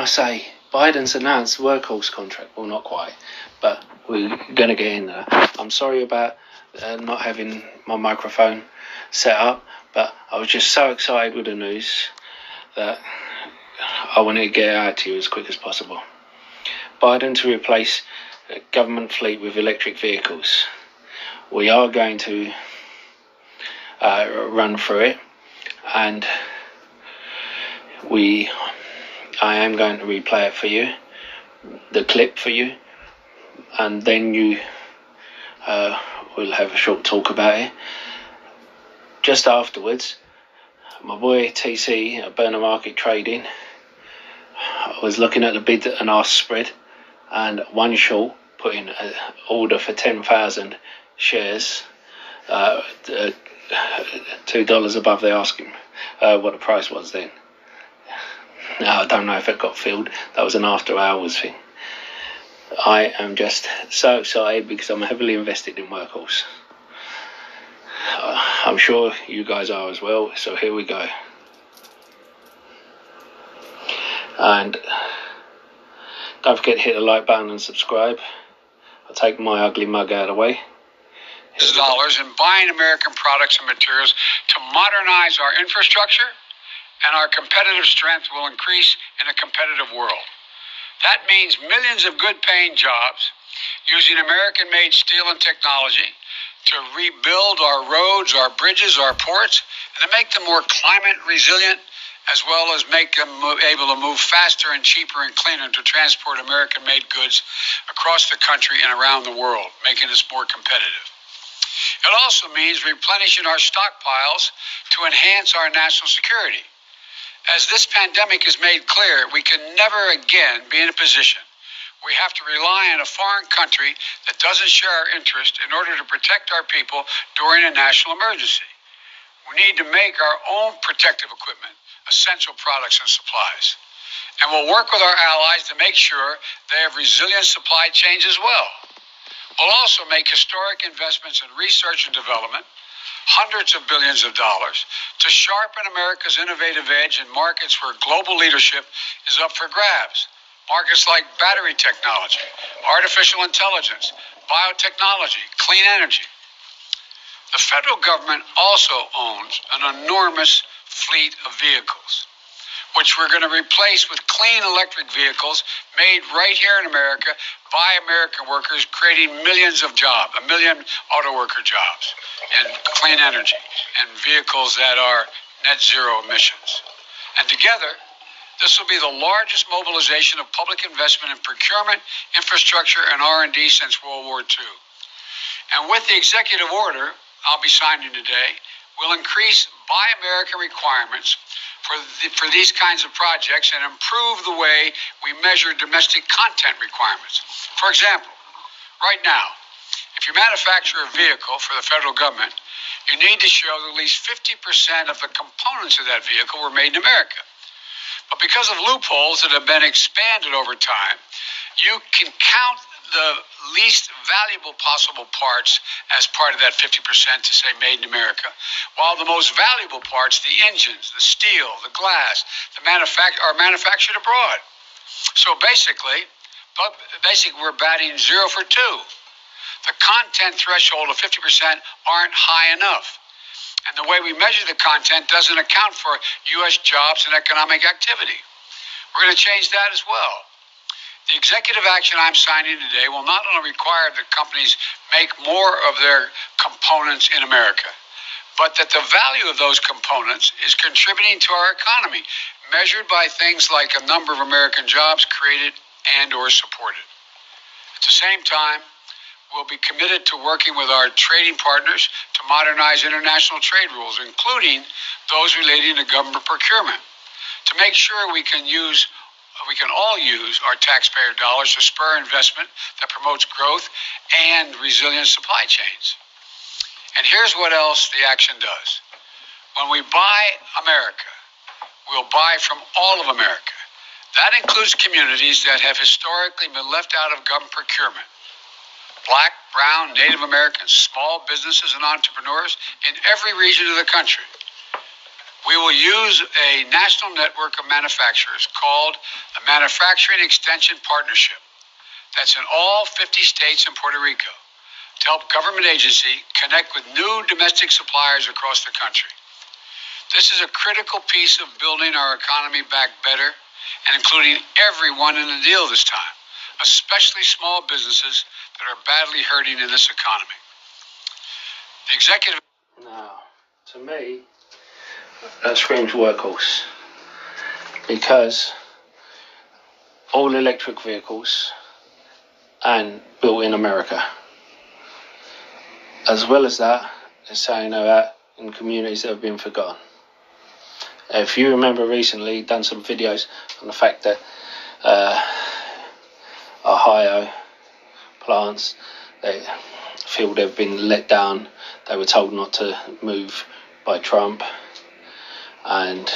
I say? Biden's announced workhorse contract. Well, not quite, but we're going to get in there. I'm sorry about uh, not having my microphone set up, but I was just so excited with the news that I wanted to get out to you as quick as possible. Biden to replace government fleet with electric vehicles. We are going to uh, run through it, and we, I am going to replay it for you, the clip for you, and then you uh, will have a short talk about it. Just afterwards, my boy TC at Burner Market Trading was looking at the bid and ask spread, and one short put in an order for 10,000 shares, uh, uh, $2 above the asking, uh, what the price was then. Now, I don't know if it got filled. That was an after hours thing. I am just so excited because I'm heavily invested in Workhorse. Uh, I'm sure you guys are as well, so here we go. And don't forget to hit the like button and subscribe. I'll take my ugly mug out of the way. Dollars in buying American products and materials to modernize our infrastructure, and our competitive strength will increase in a competitive world. That means millions of good paying jobs using American made steel and technology to rebuild our roads, our bridges, our ports, and to make them more climate resilient as well as make them able to move faster and cheaper and cleaner to transport American made goods across the country and around the world, making us more competitive. It also means replenishing our stockpiles to enhance our national security. As this pandemic has made clear, we can never again be in a position we have to rely on a foreign country that doesn't share our interest in order to protect our people during a national emergency. We need to make our own protective equipment essential products and supplies. And we'll work with our allies to make sure they have resilient supply chains as well. We'll also make historic investments in research and development, hundreds of billions of dollars, to sharpen America's innovative edge in markets where global leadership is up for grabs. Markets like battery technology, artificial intelligence, biotechnology, clean energy. The federal government also owns an enormous fleet of vehicles, which we're going to replace with clean electric vehicles made right here in America by American workers, creating millions of jobs, a million auto worker jobs, and clean energy and vehicles that are net zero emissions. And together, this will be the largest mobilization of public investment in procurement, infrastructure, and R&D since World War II. And with the executive order I'll be signing today, we'll increase Buy American requirements for, the, for these kinds of projects and improve the way we measure domestic content requirements. For example, right now, if you manufacture a vehicle for the federal government, you need to show that at least 50% of the components of that vehicle were made in America. But because of loopholes that have been expanded over time, you can count the least valuable possible parts as part of that 50% to say made in America, while the most valuable parts, the engines, the steel, the glass, the manufact- are manufactured abroad. So basically, basically we're batting zero for two. The content threshold of 50% aren't high enough. And the way we measure the content doesn't account for U.S. jobs and economic activity. We're going to change that as well. The executive action I'm signing today will not only require that companies make more of their components in America, but that the value of those components is contributing to our economy, measured by things like a number of American jobs created and or supported. At the same time, we'll be committed to working with our trading partners to modernize international trade rules, including those relating to government procurement, to make sure we can use we can all use our taxpayer dollars to spur investment that promotes growth and resilient supply chains. And here's what else the action does. When we buy America, we'll buy from all of America. That includes communities that have historically been left out of government procurement. Black, brown, Native Americans, small businesses, and entrepreneurs in every region of the country. We will use a national network of manufacturers called the Manufacturing Extension Partnership. That's in all 50 states and Puerto Rico to help government agency connect with new domestic suppliers across the country. This is a critical piece of building our economy back better and including everyone in the deal this time, especially small businesses that are badly hurting in this economy. The executive. Now, to me, that screams workhorse because all electric vehicles and built in America. As well as that, they're saying that in communities that have been forgotten. If you remember recently, done some videos on the fact that uh, Ohio plants they feel they've been let down. They were told not to move by Trump, and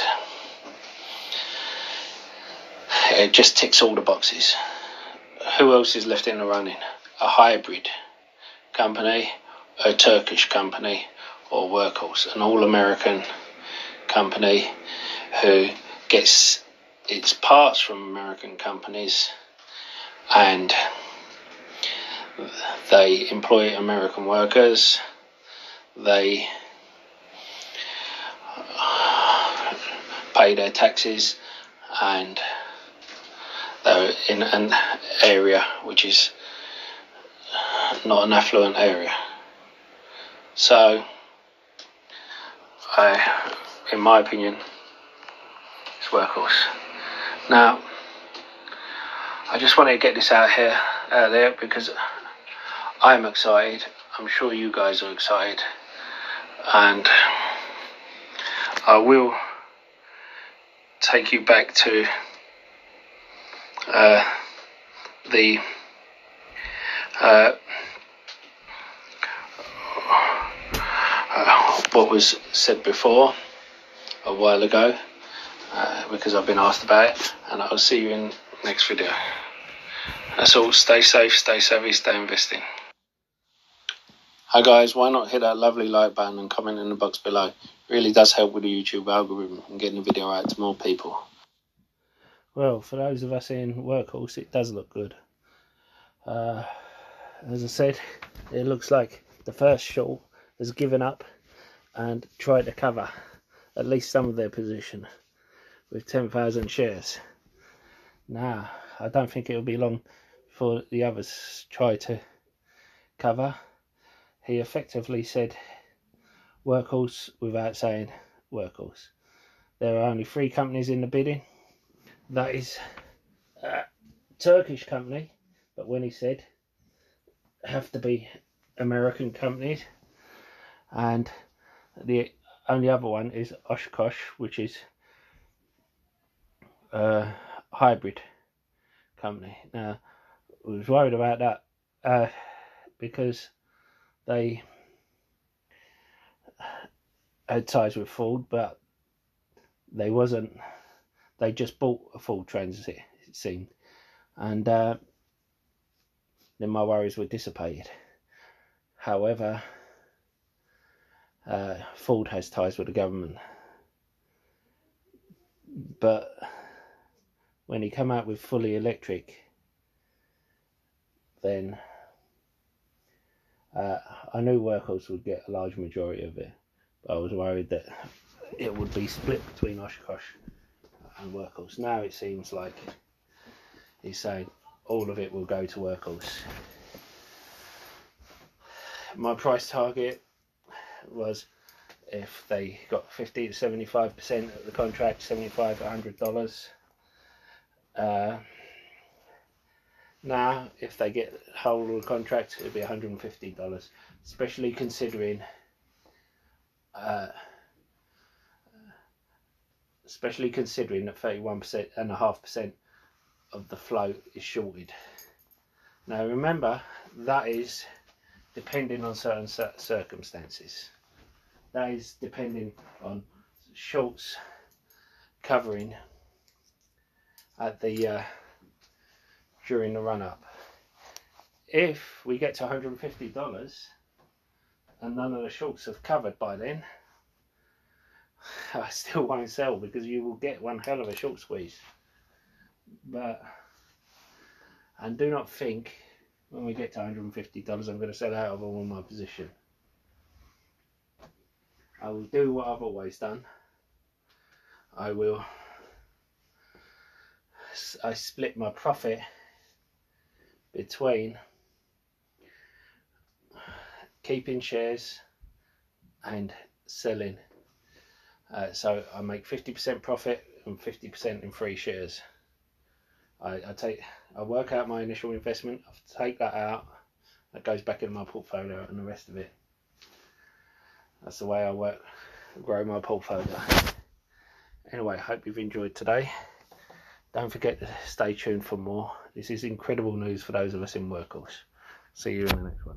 it just ticks all the boxes. Who else is left in the running? A hybrid company, a Turkish company, or Workhorse, an all American company who gets its parts from American companies and they employ American workers. They pay their taxes and they're in an area which is not an affluent area. So, I, in my opinion, it's workhorse. Now, I just want to get this out here, out there, because I'm excited. I'm sure you guys are excited, and I will take you back to uh, the uh, what was said before a while ago uh, because I've been asked about it, and I'll see you in next video. That's all. Stay safe, stay savvy, stay investing. Hi guys, why not hit that lovely like button and comment in the box below? Really does help with the YouTube algorithm and getting the video out to more people. Well, for those of us in Workhorse, it does look good. Uh, as I said, it looks like the first short has given up and tried to cover at least some of their position with 10,000 shares. Now, I don't think it'll be long before the others try to cover. He effectively said workhorse without saying workhorse. There are only three companies in the bidding. That is a Turkish company, but when he said have to be American companies, and the only other one is Oshkosh, which is a hybrid company. Now, I was worried about that uh, because they had ties with Ford, but they wasn't. They just bought a Ford Transit, it seemed, and uh, then my worries were dissipated. However, uh, Ford has ties with the government, but when he come out with fully electric, then uh, I knew Workhorse would get a large majority of it, I was worried that it would be split between Oshkosh and Workhorse. Now it seems like he's saying all of it will go to Workhorse. My price target was if they got 50 to 75% of the contract, 75 $100. Uh, now, if they get hold of the contract, it'll be $150, especially considering, uh, especially considering that 31% and a half percent of the float is shorted. Now, remember that is depending on certain circumstances. That is depending on shorts covering at the uh, during the run up. If we get to $150 and none of the shorts have covered by then, I still won't sell because you will get one hell of a short squeeze. But and do not think when we get to $150 I'm going to sell out of all my position. I will do what I've always done. I will I split my profit between keeping shares and selling. Uh, so I make 50% profit and 50% in free shares. I, I, take I work out my initial investment, I take that out, that goes back into my portfolio and the rest of it. That's the way I work grow my portfolio. Anyway, hope you've enjoyed today. Don't forget to stay tuned for more. This is incredible news for those of us in workhorse. See you in the next one.